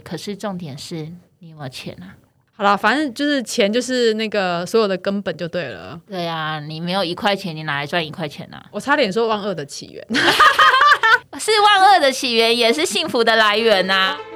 可是重点是你有没有钱啊？好了，反正就是钱就是那个所有的根本就对了。对啊，你没有一块钱，你哪来赚一块钱呢、我差点说万恶的起源。是万恶的起源，也是幸福的来源呐、大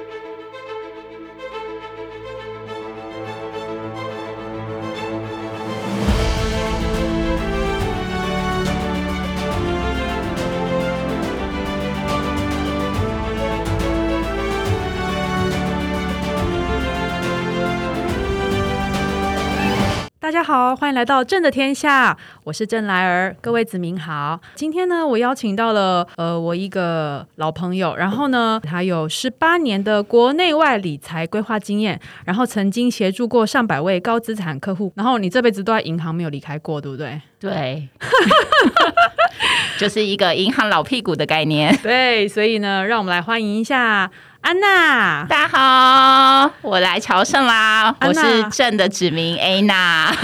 好，欢迎来到朕的天下，我是郑来儿，各位子民好。今天呢，我邀请到了呃我一个老朋友，然后呢，他有十八年的国内外理财规划经验，然后曾经协助过上百位高资产客户，然后你这辈子都在银行没有离开过，对不对？对，就是一个银行老屁股的概念。对，所以呢，让我们来欢迎一下安娜。大家好，我来朝圣啦！我是朕的指名安娜。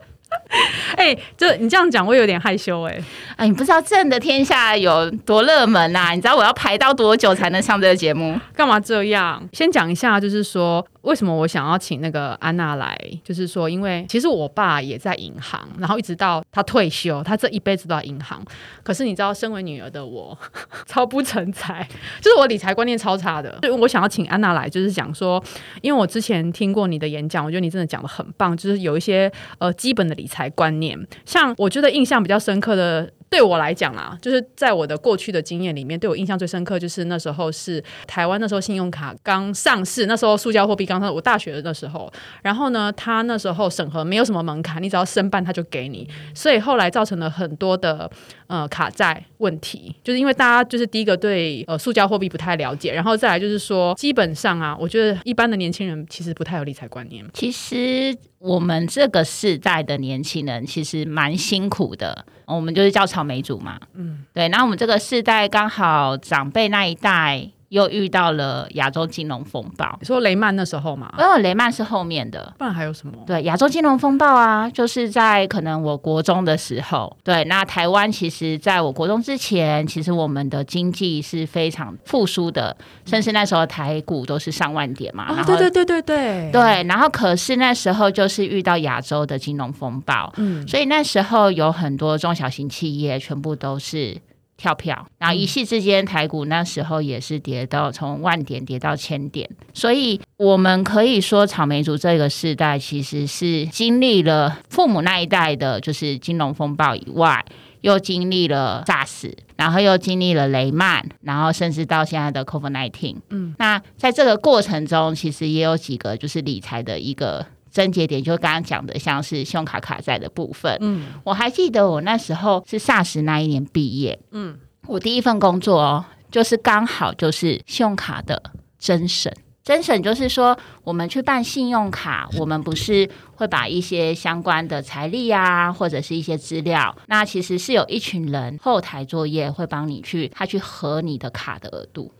哎、这你这样讲，我有点害羞哎、哎，你不知道朕的天下有多热门呐、你知道我要排到多久才能上这个节目？干嘛这样？先讲一下，就是说为什么我想要请那个安娜来，就是说，因为其实我爸也在银行，然后一直到他退休，他这一辈子都在银行。可是你知道，身为女儿的我，超不成才，就是我理财观念超差的。所以我想要请安娜来，就是讲说，因为我之前听过你的演讲，我觉得你真的讲的很棒，就是有一些呃基本的理财观念，像我觉得印象比较深刻的。对我来讲啦，就是在我的过去的经验里面，对我印象最深刻就是那时候是台湾那时候信用卡刚上市，那时候塑胶货币刚上，我大学的时候，然后呢，他那时候审核没有什么门槛，你只要申办他就给你，所以后来造成了很多的呃卡债问题，就是因为大家就是第一个对呃塑胶货币不太了解，然后再来就是说，基本上啊，我觉得一般的年轻人其实不太有理财观念。其实我们这个世代的年轻人其实蛮辛苦的，我们就是叫草莓族嘛。嗯，对。然后我们这个世代刚好长辈那一代又遇到了亚洲金融风暴，你说雷曼那时候嘛，因为雷曼是后面的。不然还有什么？对，亚洲金融风暴啊，就是在可能我国中的时候，对，那台湾其实在我国中之前，其实我们的经济是非常复苏的，甚至那时候台股都是上万点嘛，哦然，后对对对对对，对，然后可是那时候就是遇到亚洲的金融风暴，嗯，所以那时候有很多中小型企业全部都是跳票，然后一夕之间台股那时候也是跌到从万点跌到千点，所以我们可以说草莓族这个世代其实是经历了父母那一代的就是金融风暴以外。又经历了 SARS，然后又经历了雷曼，然后甚至到现在的 COVID nineteen。嗯，那在这个过程中，其实也有几个就是理财的一个症结点，就刚刚讲的，像是信用卡卡债的部分。嗯，我还记得我那时候是 SARS 那一年毕业。嗯，我第一份工作哦，就是刚好就是信用卡的甄审。甄审就是说，我们去办信用卡，我们不是会把一些相关的财力啊，或者是一些资料，那其实是有一群人后台作业会帮你去，他去核你的卡的额度。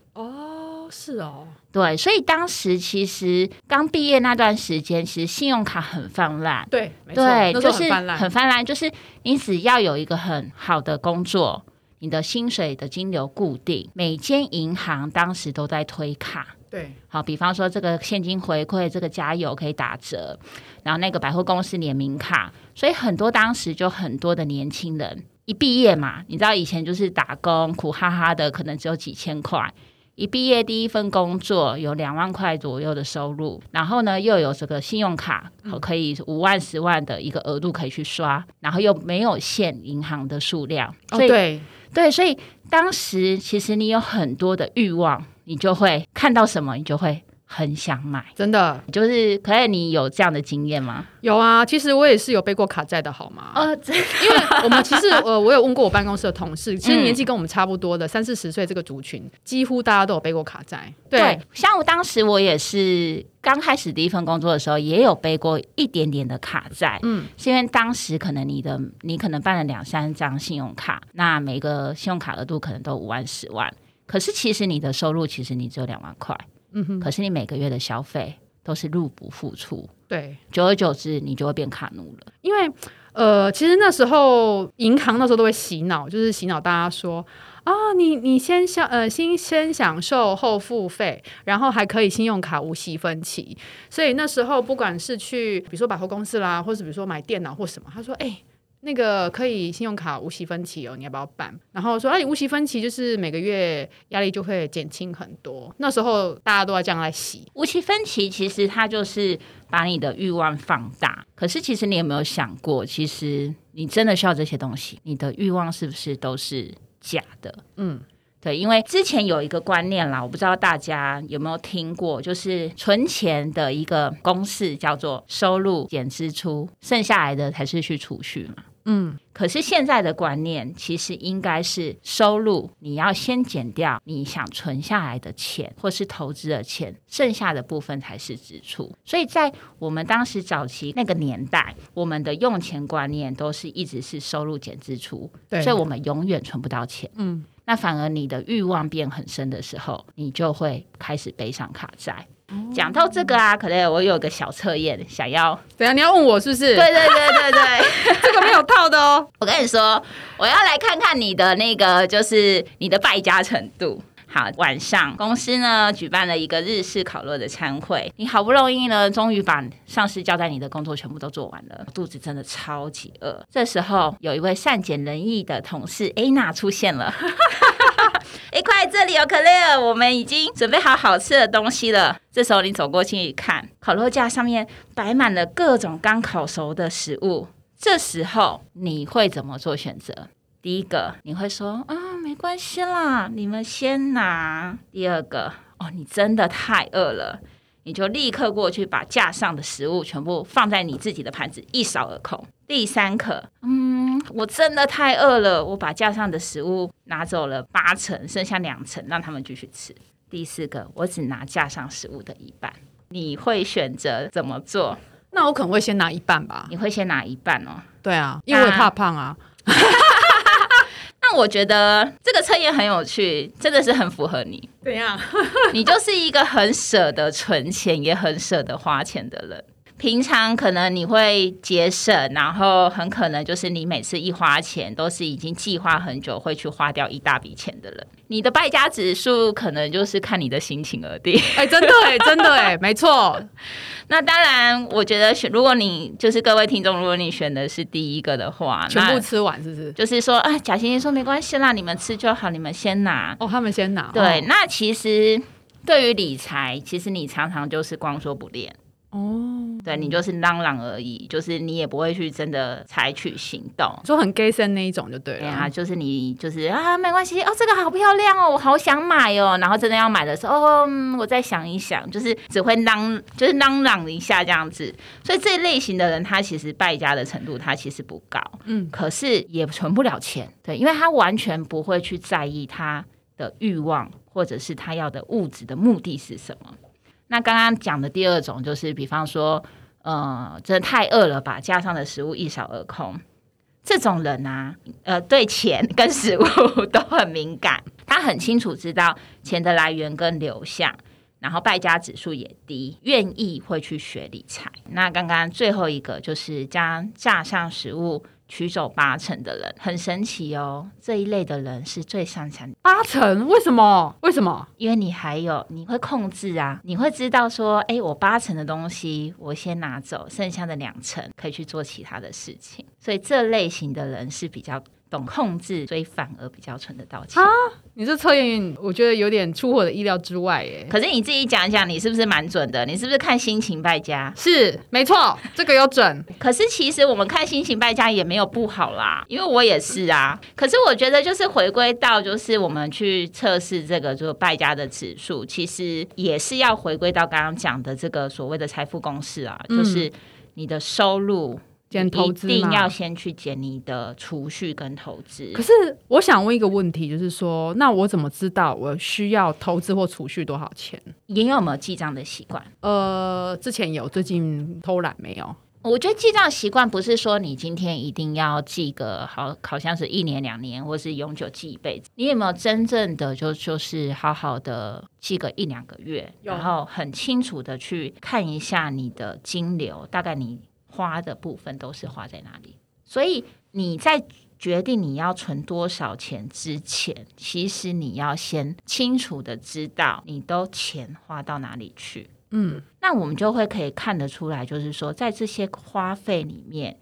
哦，是哦，对，所以当时其实刚毕业那段时间，其实信用卡很泛滥。对，没错，对，就是很泛滥，就是你只要有一个很好的工作，你的薪水的金流固定，每间银行当时都在推卡。对，好，比方说这个现金回馈，这个加油可以打折，然后那个百货公司联名卡，所以很多当时就很多的年轻人一毕业嘛，你知道以前就是打工苦哈哈的，可能只有几千块。一毕业第一份工作有两万块左右的收入，然后呢又有这个信用卡，可以五万十万的一个额度可以去刷，然后又没有限银行的数量，哦，所以对，对，所以当时其实你有很多的欲望，你就会看到什么，你就会很想买。真的就是，可爱你有这样的经验吗？有啊。其实我也是有背过卡债的，好吗？呃，因为我们其实呃，我有问过我办公室的同事，其实嗯年纪跟我们差不多的，三四十岁这个族群，几乎大家都有背过卡债。对，像我当时我也是刚开始第一份工作的时候，也有背过一点点的卡债，嗯，是因为当时可能你的你可能办了两三张信用卡，那每个信用卡额度可能都五万十万，可是其实你的收入其实你只有两万块，嗯哼，可是你每个月的消费都是入不敷出，对，久而久之你就会变卡奴了。因为呃，其实那时候银行那时候都会洗脑，就是洗脑大家说啊，你你先享呃先先享受后付费，然后还可以信用卡无息分期。所以那时候不管是去比如说百货公司啦，或是比如说买电脑或什么，他说哎。那个可以信用卡无息分期哦，你要不要办？然后说，啊，你，无息分期就是每个月压力就会减轻很多。那时候大家都在这样来洗无息分期，其实它就是把你的欲望放大。可是其实你有没有想过，其实你真的需要这些东西？你的欲望是不是都是假的？嗯，对，因为之前有一个观念啦，我不知道大家有没有听过，就是存钱的一个公式叫做收入减支出，剩下来的才是去储蓄嘛。嗯，可是现在的观念其实应该是收入，你要先减掉你想存下来的钱或是投资的钱，剩下的部分才是支出。所以在我们当时早期那个年代，我们的用钱观念都是一直是收入减支出，所以我们永远存不到钱。嗯，那反而你的欲望变很深的时候，你就会开始背上卡债。讲到这个啊，可能我有个小测验，想要等下你要问我是不是？对对对对对，这个没有套的哦。我跟你说，我要来看看你的那个，就是你的败家程度。好，晚上公司呢举办了一个日式烤肉的餐会，你好不容易呢，终于把上司交代你的工作全部都做完了，肚子真的超级饿。这时候有一位善解人意的同事 Anna 出现了。哎，快这里有可乐，我们已经准备好好吃的东西了。这时候你走过去一看，烤肉架上面摆满了各种刚烤熟的食物。这时候你会怎么做选择？第一个，你会说啊，没关系啦，你们先拿。第二个，哦，你真的太饿了，你就立刻过去把架上的食物全部放在你自己的盘子，一扫而空。第三个，嗯，我真的太饿了，我把架上的食物拿走了八成，剩下两成让他们继续吃。第四个，我只拿架上食物的一半。你会选择怎么做？那我可能会先拿一半吧。你会先拿一半哦？对啊，因为怕胖啊。那我觉得这个测验很有趣，真的是很符合你。怎样？你就是一个很舍得存钱，也很舍得花钱的人。平常可能你会节省，然后很可能就是你每次一花钱都是已经计划很久会去花掉一大笔钱的人。你的败家指数可能就是看你的心情而定。哎，真的哎，真的哎，没错。那当然，我觉得选如果你就是各位听众，如果你选的是第一个的话，全部吃完是不是？就是说啊，贾欣欣说没关系啦，你们吃就好，你们先拿。哦，他们先拿。对，那其实对于理财，其实你常常就是光说不练。哦，对你就是嚷嚷而已，就是你也不会去真的采取行动，就很 gay 森那一种就对了。对啊，就是你就是啊，没关系哦，这个好漂亮哦，我好想买哦。然后真的要买的时候，哦，我再想一想，就是只会嚷，就是嚷嚷一下这样子。所以这类型的人，他其实败家的程度他其实不高，嗯，可是也存不了钱，对，因为他完全不会去在意他的欲望或者是他要的物质的目的是什么。那刚刚讲的第二种就是，比方说，呃，真的太饿了，把架上的食物一扫而空。这种人啊，呃，对钱跟食物 都很敏感，他很清楚知道钱的来源跟流向，然后败家指数也低，愿意会去学理财。那刚刚最后一个就是将架上食物。取走八成的人很神奇哦，这一类的人是最擅长八成，为什么？为什么？因为你还有你会控制啊，你会知道说，哎，我八成的东西我先拿走，剩下的两成可以去做其他的事情，所以这类型的人是比较。懂控制，所以反而比较存得到钱啊！你这测验，我觉得有点出我的意料之外耶。可是你自己讲一讲，你是不是蛮准的？你是不是看心情败家？是，没错，这个有准。可是其实我们看心情败家也没有不好啦，因为我也是啊。可是我觉得就是回归到，就是我们去测试这个就是败家的指数，其实也是要回归到刚刚讲的这个所谓的财富公式啊，就是你的收入。一定要先去减你的储蓄跟投资。可是我想问一个问题，就是说，那我怎么知道我需要投资或储蓄多少钱？你有没有记账的习惯？呃，之前有，最近偷懒没有。我觉得记账习惯不是说你今天一定要记个好，好像是一年两年，或是永久记一辈子。你有没有真正的就就是好好的记个一两个月，然后很清楚的去看一下你的金流，大概你花的部分都是花在哪里。所以你在决定你要存多少钱之前，其实你要先清楚的知道你都钱花到哪里去。嗯，那我们就会可以看得出来，就是说，在这些花费里面，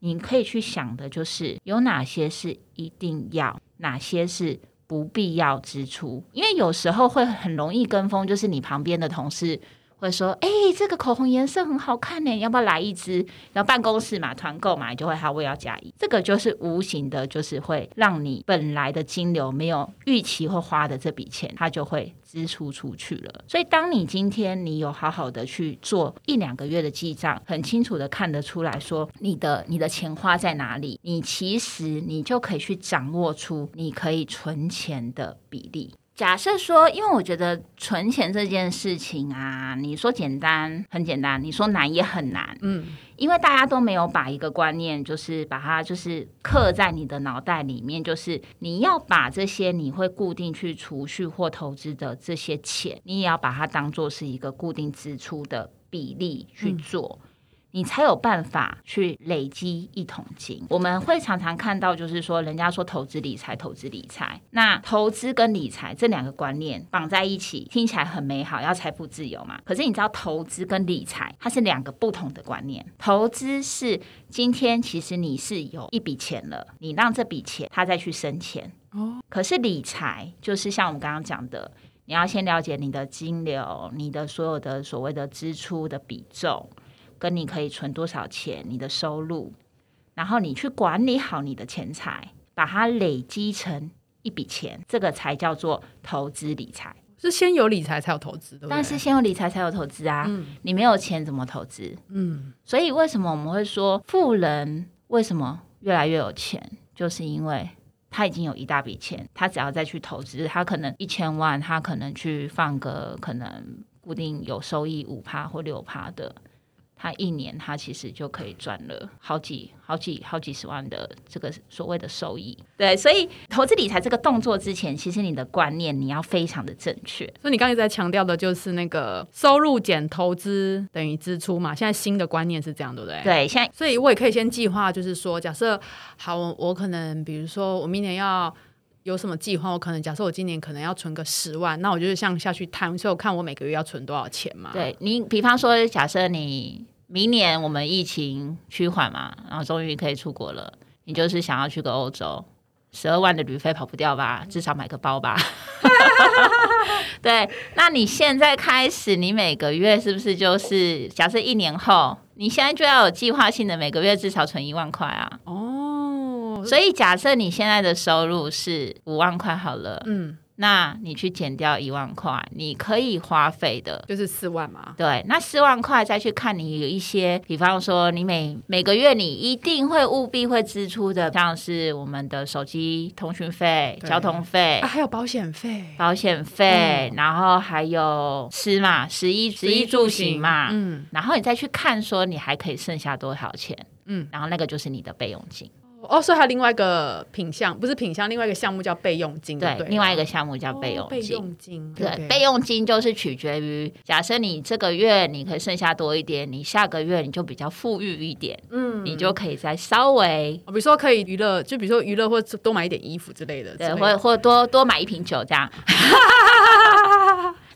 你可以去想的，就是有哪些是一定要，哪些是不必要支出。因为有时候会很容易跟风，就是你旁边的同事会说：“哎、这个口红颜色很好看呢，要不要来一支？”然后办公室嘛，团购嘛，就会他我要加一。这个就是无形的，就是会让你本来的金流没有预期会花的这笔钱，它就会支出出去了。所以，当你今天你有好好的去做一两个月的记账，很清楚的看得出来说你的你的钱花在哪里，你其实你就可以去掌握出你可以存钱的比例。假设说，因为我觉得存钱这件事情啊，你说简单很简单，你说难也很难。嗯，因为大家都没有把一个观念，就是把它就是刻在你的脑袋里面，就是你要把这些你会固定去储蓄或投资的这些钱，你也要把它当做是一个固定支出的比例去做。你才有办法去累积一桶金。我们会常常看到，就是说，人家说投资理财，投资理财，那投资跟理财这两个观念绑在一起，听起来很美好，要财富自由嘛。可是你知道，投资跟理财它是两个不同的观念。投资是今天其实你是有一笔钱了，你让这笔钱它再去生钱。哦，可是理财就是像我们刚刚讲的，你要先了解你的金流，你的所有的所谓的支出的比重，跟你可以存多少钱，你的收入，然后你去管理好你的钱财，把它累积成一笔钱，这个才叫做投资理财。是先有理财才有投资，对不对？但是先有理财才有投资啊，嗯你没有钱怎么投资？嗯，所以为什么我们会说富人为什么越来越有钱，就是因为他已经有一大笔钱，他只要再去投资，他可能一千万，他可能去放个可能固定有收益五趴或六趴的。他一年他其实就可以赚了好几好几好几十万的这个所谓的收益，对，所以投资理财这个动作之前，其实你的观念你要非常的正确，所以你刚才在强调的就是那个收入减投资等于支出嘛，现在新的观念是这样，对不对？。对，现在所以我也可以先计划，就是说，假设好，我我可能比如说我明年要有什么计划，我可能假设我今年可能要存个十万，那我就是像下去摊，所以我看我每个月要存多少钱嘛。，对你，比方说，假设你明年我们疫情趋缓嘛，然后终于可以出国了，你就是想要去个欧洲，十二万的旅费跑不掉吧？至少买个包吧。对，那你现在开始，你每个月是不是就是假设一年后，你现在就要有计划性的每个月至少存一万块啊？哦，所以假设你现在的收入是五万块好了，嗯，那你去减掉一万块，你可以花费的。就是四万嘛。对，那四万块再去看你有一些，比方说你每每个月你一定会务必会支出的，像是我们的手机通讯费、交通费。啊，、还有保险费，保险费，然后还有吃嘛、食衣、食衣住行嘛，嗯。然后你再去看说你还可以剩下多少钱，嗯，然后那个就是你的备用金。哦，所以还有另外一个品项，不是品项，另外一个项目叫备用金，对，对，另外一个项目叫备用哦备金。用金，对备用金就是取决于，假设你这个月你可以剩下多一点，你下个月你就比较富裕一点，嗯你就可以再稍微哦比如说可以娱乐，就比如说娱乐或者多买一点衣服之类的对，或或多多买一瓶酒这样。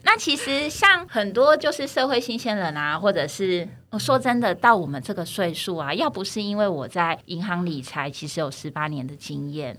那其实像很多就是社会新鲜人啊，或者是我说真的，到我们这个岁数啊，要不是因为我在银行理财，其实有十八年的经验，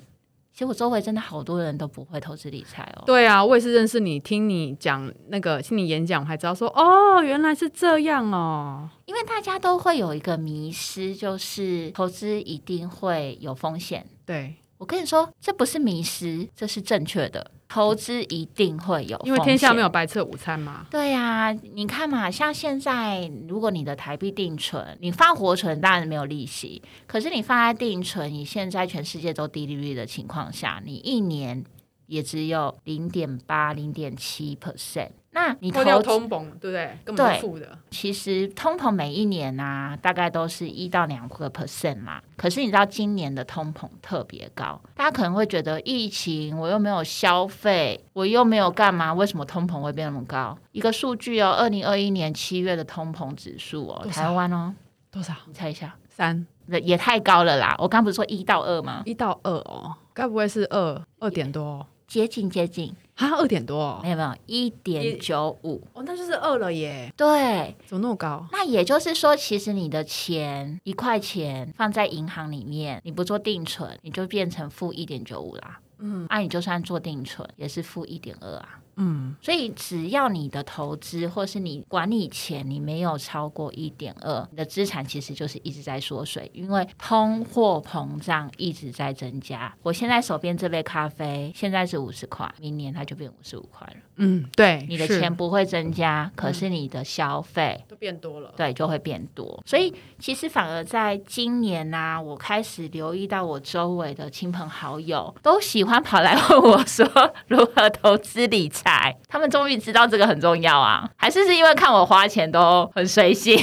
其实我周围真的好多人都不会投资理财哦。对啊，我也是认识你，听你讲那个，听你演讲，我还知道说，哦，原来是这样哦。因为大家都会有一个迷失，就是投资一定会有风险。对，我跟你说，这不是迷失，这是正确的。投资一定会有，因为天下没有。白吃的午餐嘛。对呀、你看嘛，像现在，如果你的台币定存，你放活存当然没有利息，可是你放在定存，你现在全世界都低利率的情况下，你一年也只有零点八、零点七 percent。那你投掉通膨，对不对？根本的。其实通膨每一年啊，大概都是一到两个 percent 嘛。可是你知道今年的通膨特别高，大家可能会觉得疫情我又没有消费，我又没有干嘛，为什么通膨会变那么高？一个数据哦，二零二一年七月的通膨指数哦，台湾哦，多少？你猜一下，三那也太高了啦！我刚不是说一到二吗？一到二哦，该不会是二二点多哦？接近接近，啊，二点多哦没，有没有，一点九五。哦，那就是二了耶，对，怎么那么高？那也就是说，其实你的钱一块钱放在银行里面，你不做定存，你就变成负一点九五啦。嗯，啊，你就算做定存，也是负一点二啊。嗯，所以只要你的投资或是你管理钱，你没有超过一点二，你的资产其实就是一直在缩水，因为通货膨胀一直在增加。我现在手边这杯咖啡现在是五十块，明年它就变五十五块了。嗯，对，你的钱不会增加，可是你的消费都变多了。对，就会变多。所以其实反而在今年呢、我开始留意到我周围的亲朋好友都喜欢跑来问我说如何投资理财。他们终于知道这个很重要啊，还是是因为看我花钱都很随性。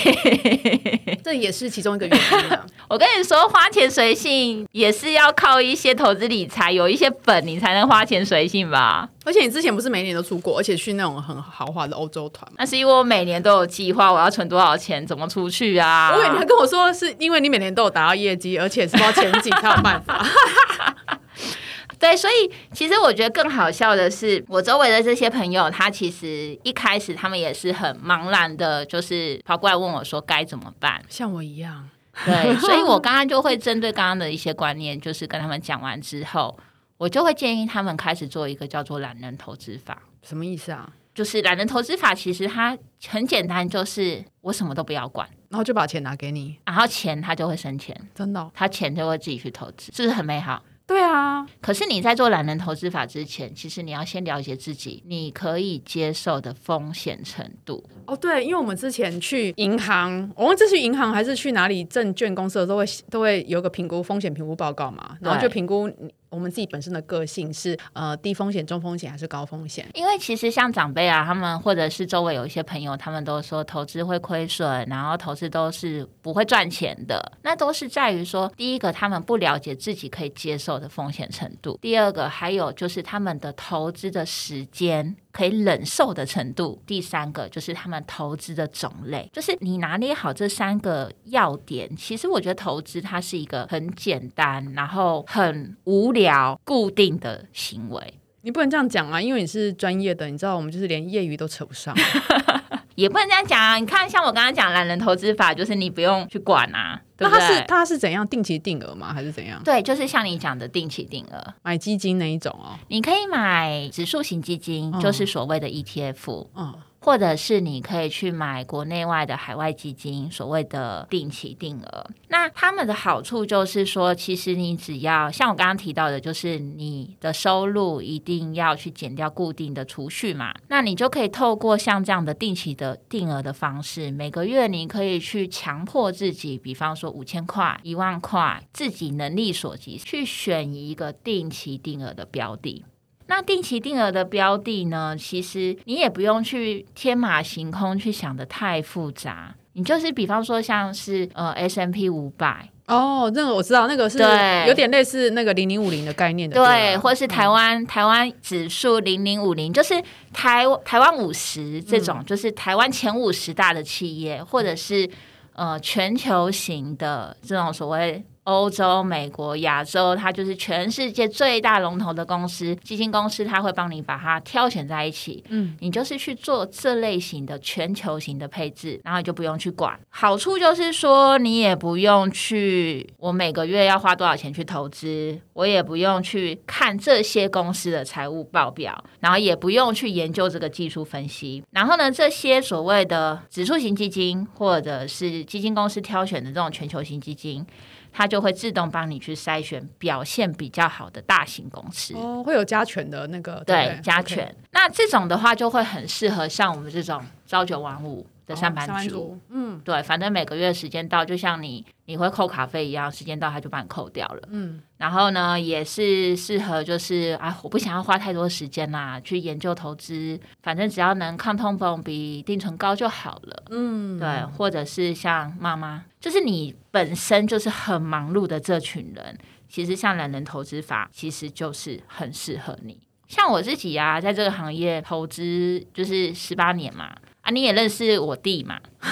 这也是其中一个原因啊。我跟你说，花钱随性也是要靠一些投资理财，有一些本你才能花钱随性吧。而且你之前不是每年都出国，而且去那种很豪华的欧洲团吗？那是因为我每年都有计划，我要存多少钱，怎么出去啊？我以为你还跟我说是因为你每年都有达到业绩，而且是不知道前景才有办法。对，所以其实我觉得更好笑的是，我周围的这些朋友，他其实一开始他们也是很茫然的，就是跑过来问我说该怎么办。像我一样，对，所以我刚刚就会针对刚刚的一些观念，就是跟他们讲完之后，我就会建议他们开始做一个叫做懒人投资法。什么意思啊？就是懒人投资法，其实它很简单，就是我什么都不要管，然后就把钱拿给你，然后钱它就会生钱，真的哦、它钱就会自己去投资，是不是很美好？对啊，可是你在做懒人投资法之前，其实你要先了解自己你可以接受的风险程度。哦对，因为我们之前去银行，我忘记是去银行还是去哪里证券公司的，都会都会有个评估风险评估报告嘛，然后就对评估你我们自己本身的个性是呃低风险、中风险还是高风险。因为其实像长辈啊，他们或者是周围有一些朋友，他们都说投资会亏损，然后投资都是不会赚钱的。那都是在于说，第一个他们不了解自己可以接受的风险程度；第二个还有就是他们的投资的时间。可以忍受的程度，第三个就是他们投资的种类，就是你拿捏好这三个要点。其实我觉得投资它是一个很简单，然后很无聊、固定的行为。你不能这样讲啊，因为你是专业的，你知道我们就是连业余都扯不上。也不能这样讲啊！你看，像我刚刚讲懒人投资法，就是你不用去管啊，对那它不对？是它是怎样定期定额吗？还是怎样对，就是像你讲的定期定额，买基金那一种哦？你可以买指数型基金，嗯就是所谓的 ETF，、嗯，或者是你可以去买国内外的海外基金，所谓的定期定额。那他们的好处就是说，其实你只要像我刚刚提到的，就是你的收入一定要去减掉固定的储蓄嘛，那你就可以透过像这样的定期的定额的方式，每个月你可以去强迫自己，比方说五千块、一万块，自己能力所及去选一个定期定额的标的。那定期定额的标的呢，其实你也不用去天马行空去想的太复杂，你就是比方说像是呃 S M P 五百，哦，那个我知道，那个是对有点类似那个零零五零的概念的，对，吧或是台湾、台湾指数零零五零，就是台台湾五十这种，就是台湾前五十大的企业，或者是呃全球型的这种所谓。欧洲、美国、亚洲，它就是全世界最大龙头的公司，基金公司，它会帮你把它挑选在一起。嗯，你就是去做这类型的全球型的配置，然后你就不用去管。好处就是说，你也不用去我每个月要花多少钱去投资，我也不用去看这些公司的财务报表，然后也不用去研究这个技术分析。然后呢，这些所谓的指数型基金或者是基金公司挑选的这种全球型基金。它就会自动帮你去筛选表现比较好的大型公司。哦，会有加权的那个，对不，加权。那这种的话，就会很适合像我们这种朝九晚五的上班族。哦族，嗯对，反正每个月时间到，就像你你会扣卡费一样，时间到他就把你扣掉了。嗯，然后呢，也是适合就是啊，我不想要花太多时间啦，去研究投资，反正只要能抗通膨比定存高就好了。嗯，对，或者是像妈妈，就是你本身就是很忙碌的这群人，其实像懒人投资法，其实就是很适合你。像我自己啊，在这个行业投资就是十八年嘛，啊，你也认识我弟嘛？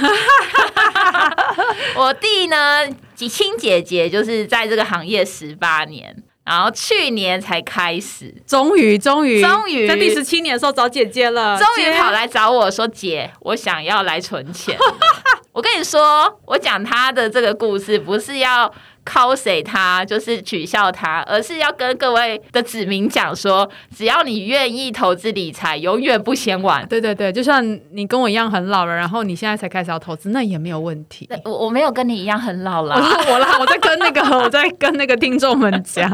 我弟呢，吉亲姐姐就是在这个行业十八年，然后去年才开始，终于终于终于在第十七年的时候找姐姐了，终于跑来找我说：“姐，我想要来存钱。” 我跟你说，我讲他的这个故事，不是要 cos 他，就是取笑他，而是要跟各位的子民讲说，只要你愿意投资理财，永远不嫌晚。对对对，就算你跟我一样很老了，然后你现在才开始要投资，那也没有问题。我我没有跟你一样很老我啦。说我啦，我在跟那个 我在跟那个听众们讲，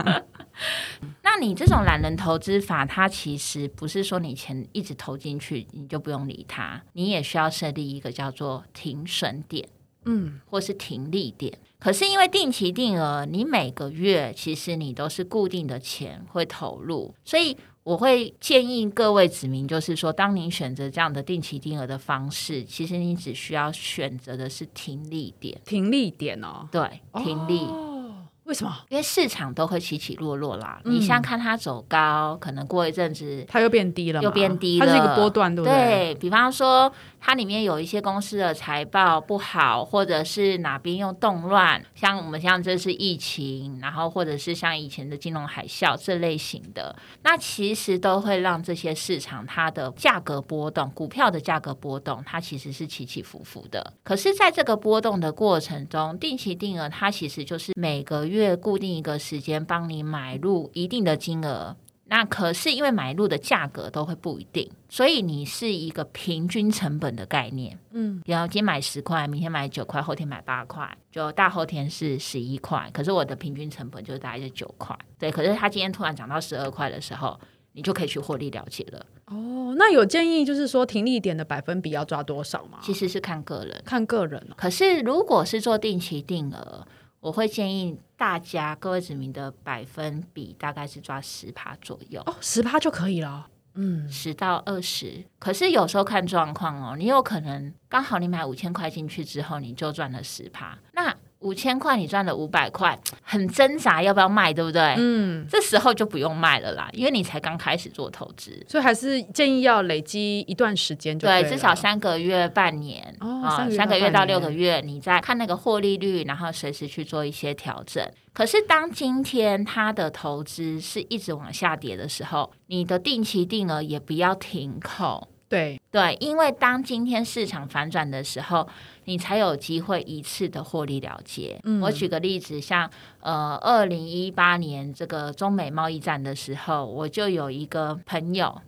那你这种懒人投资法，它其实不是说你钱一直投进去，你就不用理它，你也需要设立一个叫做停损点。嗯，或是停利点。可是因为定期定额，你每个月其实你都是固定的钱会投入，所以我会建议各位子民，就是说，当您选择这样的定期定额的方式，其实你只需要选择的是停利点，停利点哦，对，停利。哦，为什么？因为市场都会起起落落啦，嗯你像看它走高，可能过一阵子它又变低了，又变低了，它是一个波段，对不对？对比方说，它里面有一些公司的财报不好，或者是哪边又动乱，像我们像这是疫情，然后或者是像以前的金融海啸这类型的，那其实都会让这些市场它的价格波动，股票的价格波动，它其实是起起伏伏的。可是，在这个波动的过程中，定期定额它其实就是每个月固定一个时间帮你买入一定的金额。那可是因为买入的价格都会不一定，所以你是一个平均成本的概念。嗯，然后今天买十块，明天买九块，后天买八块，就大后天是十一块。可是我的平均成本就大概是九块，对。可是它今天突然涨到十二块的时候，你就可以去获利了结了。哦，那有建议就是说停利点的百分比要抓多少吗？其实是看个人，看个人哦。可是如果是做定期定额，我会建议大家各位子民的百分比大概是抓十趴左右。哦，十趴就可以了。嗯，十到二十，可是有时候看状况哦，你有可能刚好你买五千块进去之后，你就赚了十趴，那五千块你赚了五百块，很挣扎要不要卖，对不对？嗯，这时候就不用卖了啦，因为你才刚开始做投资。所以还是建议要累积一段时间就对，了至少三个月、半年哦啊三个月三个月到六个月，你再看那个获利率，然后随时去做一些调整。可是当今天它的投资是一直往下跌的时候，你的定期定额也不要停扣。对，对，因为当今天市场反转的时候，你才有机会一次的获利了结。嗯。我举个例子，像呃，二零一八年这个中美贸易战的时候，我就有一个朋友，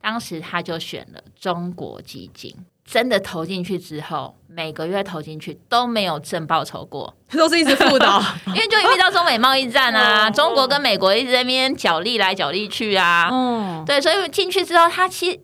当时他就选了中国基金，真的投进去之后，每个月投进去都没有正报酬过，都是一直负的哦。因为就遇到中美贸易战啊，哦中国跟美国一直在那边角力来角力去啊，嗯，对，所以进去之后，他其实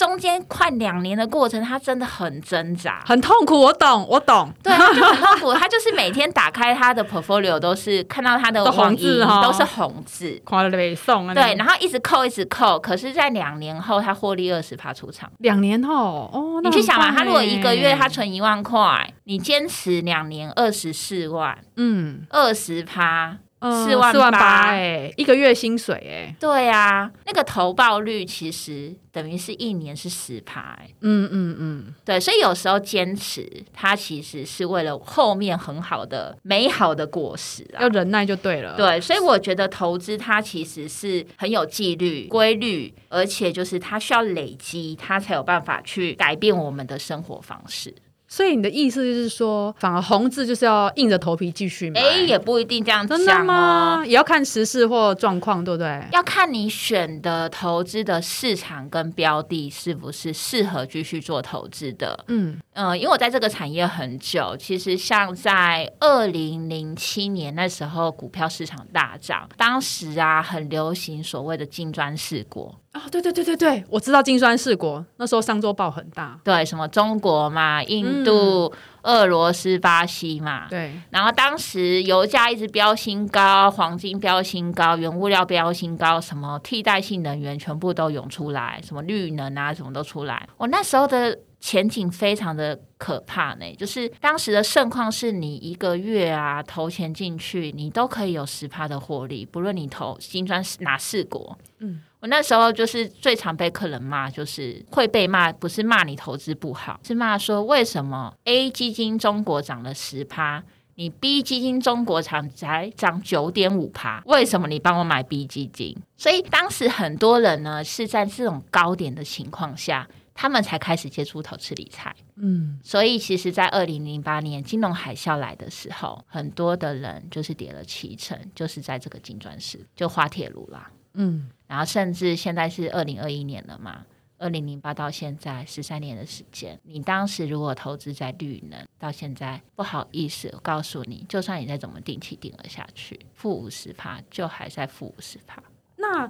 中间快两年的过程，他真的很挣扎。很痛苦，我懂，我懂。对，他就很痛苦。他就是每天打开他的 portfolio，都是看到他的都红网银字哈都是红字。快乐北送啊！对，然后一直扣，一直扣。可是，在两年后，他获利二十趴出场。两年后哦，你去想嘛，他如果一个月欸他存一万块，你坚持两年二十四万，嗯二十趴，嗯四万四万八八哎，一个月薪水哎，对啊，那个投报率其实等于是一年是十趴、欸。嗯嗯嗯，对，所以有时候坚持，它其实是为了后面很好的、美好的果实啊要。忍耐就对了。，对，所以我觉得投资它其实是很有纪律、规律，而且就是它需要累积，它才有办法去改变我们的生活方式。所以你的意思就是说，反而红字就是要硬着头皮继续买。哎，也不一定这样真的。吗？也要看时事或状况，对不对？要看你选的投资的市场跟标的是不是适合继续做投资的。嗯嗯，因为我在这个产业很久，其实像在二零零七年那时候，股票市场大涨，当时啊很流行所谓的金砖四国。哦，对对对对对，我知道金砖四国那时候商周报很大，对，什么中国嘛、印度、俄罗斯、巴西嘛。对，然后当时油价一直飙新高，黄金飙新高，原物料飙新高，什么替代性能源全部都涌出来，什么绿能啊，什么都出来。我那时候的前景非常的可怕呢，就是当时的盛况是你一个月啊投钱进去，你都可以有十趴的获利，不论你投金砖哪四国。嗯，我那时候就是最常被客人骂，就是会被骂，不是骂你投资不好，是骂说为什么 A 基金中国涨了十趴。你 B 基金中国场才涨九点五趴，为什么你帮我买 B 基金？所以当时很多人呢是在这种高点的情况下，他们才开始接触投资理财。嗯，所以其实，在二零零八年金融海啸来的时候，很多的人就是跌了七成，就是在这个金砖市就滑铁卢啦。嗯，然后甚至现在是二零二一年了嘛。二零零八到现在十三年的时间，你当时如果投资在绿能，到现在不好意思，我告诉你，就算你再怎么定期定额下去，负五十趴就还在负五十趴。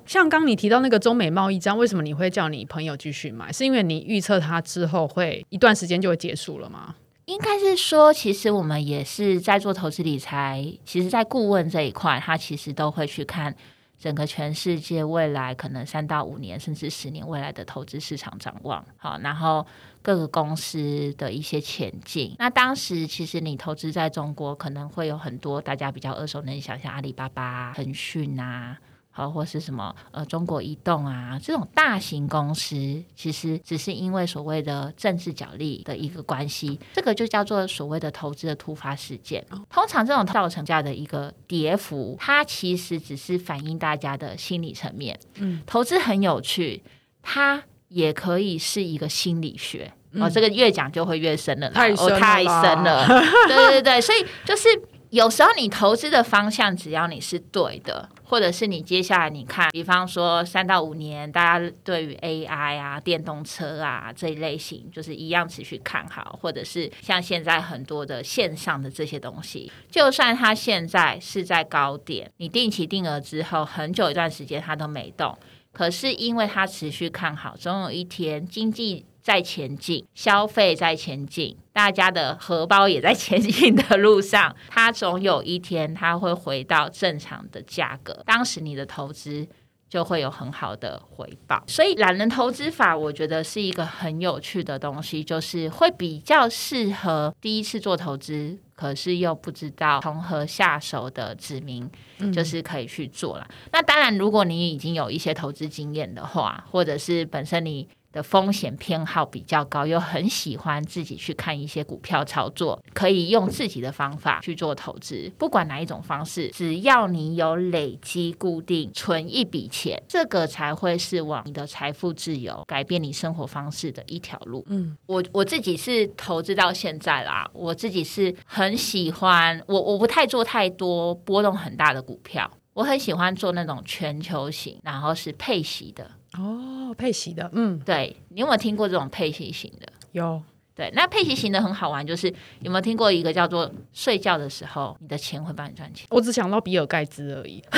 像刚你提到那个中美贸易战，为什么你会叫你朋友继续买？是因为你预测它之后会一段时间就会结束了吗？应该是说，其实我们也是在做投资理财，其实，在顾问这一块，他其实都会去看。整个全世界未来可能三到五年甚至十年未来的投资市场展望，好，然后各个公司的一些前景。那当时其实你投资在中国，可能会有很多大家比较耳熟能详，像阿里巴巴、腾讯啊。好，或是什么呃，中国移动啊，这种大型公司，其实只是因为所谓的政治角力的一个关系，这个就叫做所谓的投资的突发事件。通常这种造成价的一个跌幅，它其实只是反映大家的心理层面。嗯，投资很有趣，它也可以是一个心理学。哦，这个越讲就会越深了，太深太深了。对对对，所以就是。有时候你投资的方向，只要你是对的，或者是你接下来你看，比方说三到五年，大家对于 AI 啊、电动车啊这一类型，就是一样持续看好，或者是像现在很多的线上的这些东西，就算它现在是在高点，你定期定额之后，很久一段时间它都没动，可是因为它持续看好，总有一天经济。在前进，消费在前进，大家的荷包也在前进的路上。它总有一天，它会回到正常的价格。当时你的投资就会有很好的回报。所以，懒人投资法，我觉得是一个很有趣的东西，就是会比较适合第一次做投资，可是又不知道从何下手的指明，就是可以去做了。那当然，如果你已经有一些投资经验的话，或者是本身你。的风险偏好比较高，又很喜欢自己去看一些股票操作，可以用自己的方法去做投资。不管哪一种方式，只要你有累积固定存一笔钱，这个才会是往你的财富自由、改变你生活方式的一条路。嗯，我我自己是投资到现在啦，我自己是很喜欢我我不太做太多波动很大的股票，我很喜欢做那种全球型，然后是配息的。哦，配息的，嗯，对你有没有听过这种配息型的？有，对，那配息型的很好玩，就是有没有听过一个叫做睡觉的时候，你的钱会帮你赚钱？我只想到比尔盖茨而已。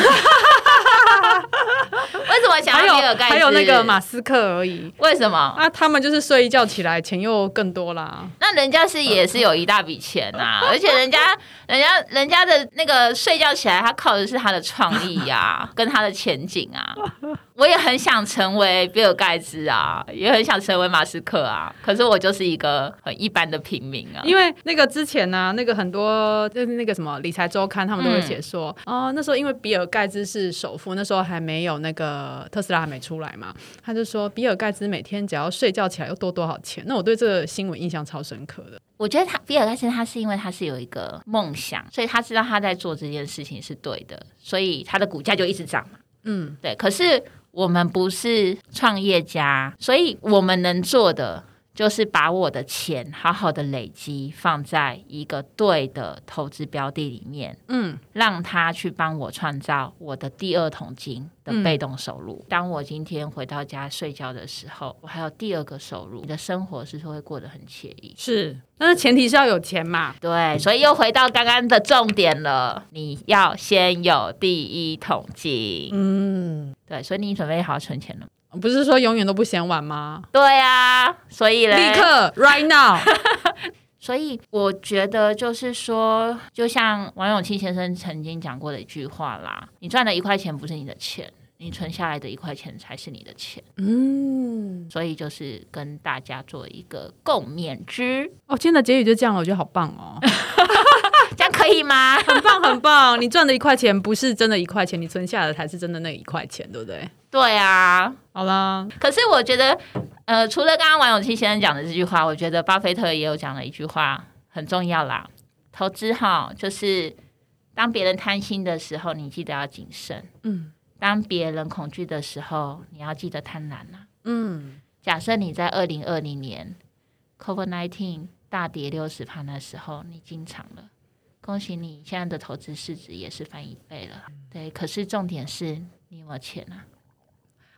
为什么想要比尔盖茨？还有那个马斯克而已。为什么？啊，他们就是睡一觉起来，钱又更多啦。那人家是也是有一大笔钱呐，而且人家人家人家的那个睡觉起来，他靠的是他的创意呀，跟他的前景啊。我也很想成为比尔盖茨啊，也很想成为马斯克啊。可是我就是一个很一般的平民啊。因为那个之前呢，那个很多就是那个什么理财周刊，他们都会写说，哦，那时候因为比尔盖茨是首富，那时候还没有那个特斯拉还没出来嘛，他就说比尔盖茨每天只要睡觉起来又多多少钱。那我对这个新闻印象超深刻的。我觉得他比尔盖茨他是因为他是有一个梦想，所以他知道他在做这件事情是对的，所以他的股价就一直涨嘛。嗯，对。可是。我们不是创业家，所以我们能做的就是把我的钱好好的累积，放在一个对的投资标的里面，嗯，让他去帮我创造我的第二桶金。的被动收入。当我今天回到家睡觉的时候，我还有第二个收入。你的生活是会过得很惬意，是，但是前提是要有钱嘛？对，所以又回到刚刚的重点了，你要先有第一桶金。嗯，对，所以你准备好存钱了？不是说永远都不嫌晚吗？对啊，所以嘞，立刻 right now。所以我觉得就是说，就像王永庆先生曾经讲过的一句话啦：，你赚的一块钱不是你的钱，你存下来的一块钱才是你的钱。嗯，所以就是跟大家做一个共勉之，哦，今天的结语就这样了，我觉得好棒哦，以吗？很棒很棒。你赚的一块钱不是真的一块钱，你存下来的才是真的那一块钱，对不对？对啊，好啦，可是我觉得，呃，除了刚刚王永庆先生讲的这句话，我觉得巴菲特也有讲了一句话很重要啦。投资哈，就是当别人贪心的时候，你记得要谨慎；嗯当别人恐惧的时候，你要记得贪婪呐、嗯，假设你在二零二零年 COVID nineteen 大跌六十趴的时候，你进场了，恭喜你，现在的投资市值也是翻一倍了。对，可是重点是你有没有钱啊？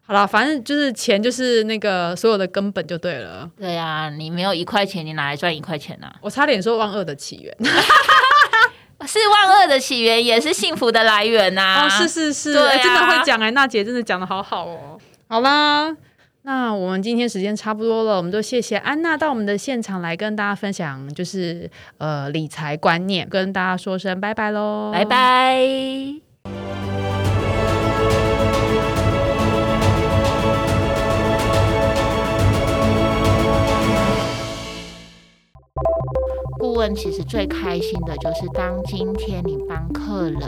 好啦，反正就是钱就是那个所有的根本就对了。对啊，你没有一块钱，你哪来赚一块钱呢、我差点说万恶的起源 是万恶的起源，也是幸福的来源呐、哦，是是是，真的会讲哎，娜姐真的讲的好好哦。好啦，那我们今天时间差不多了，我们就谢谢安娜到我们的现场来跟大家分享，就是呃理财观念，跟大家说声拜拜喽，拜。拜。顾问其实最开心的就是，当今天你帮客人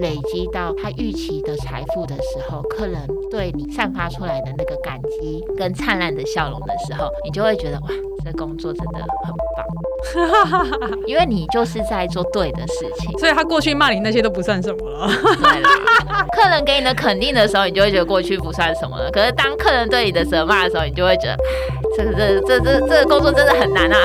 累积到他预期的财富的时候，客人对你散发出来的那个感激跟灿烂的笑容的时候，你就会觉得哇，这工作真的很棒，因为你就是在做对的事情。所以他过去骂你那些都不算什么了。客人给你的肯定的时候，你就会觉得过去不算什么了。可是当客人对你的责骂的时候，你就会觉得，唉这个这这这这个工作真的很难啊。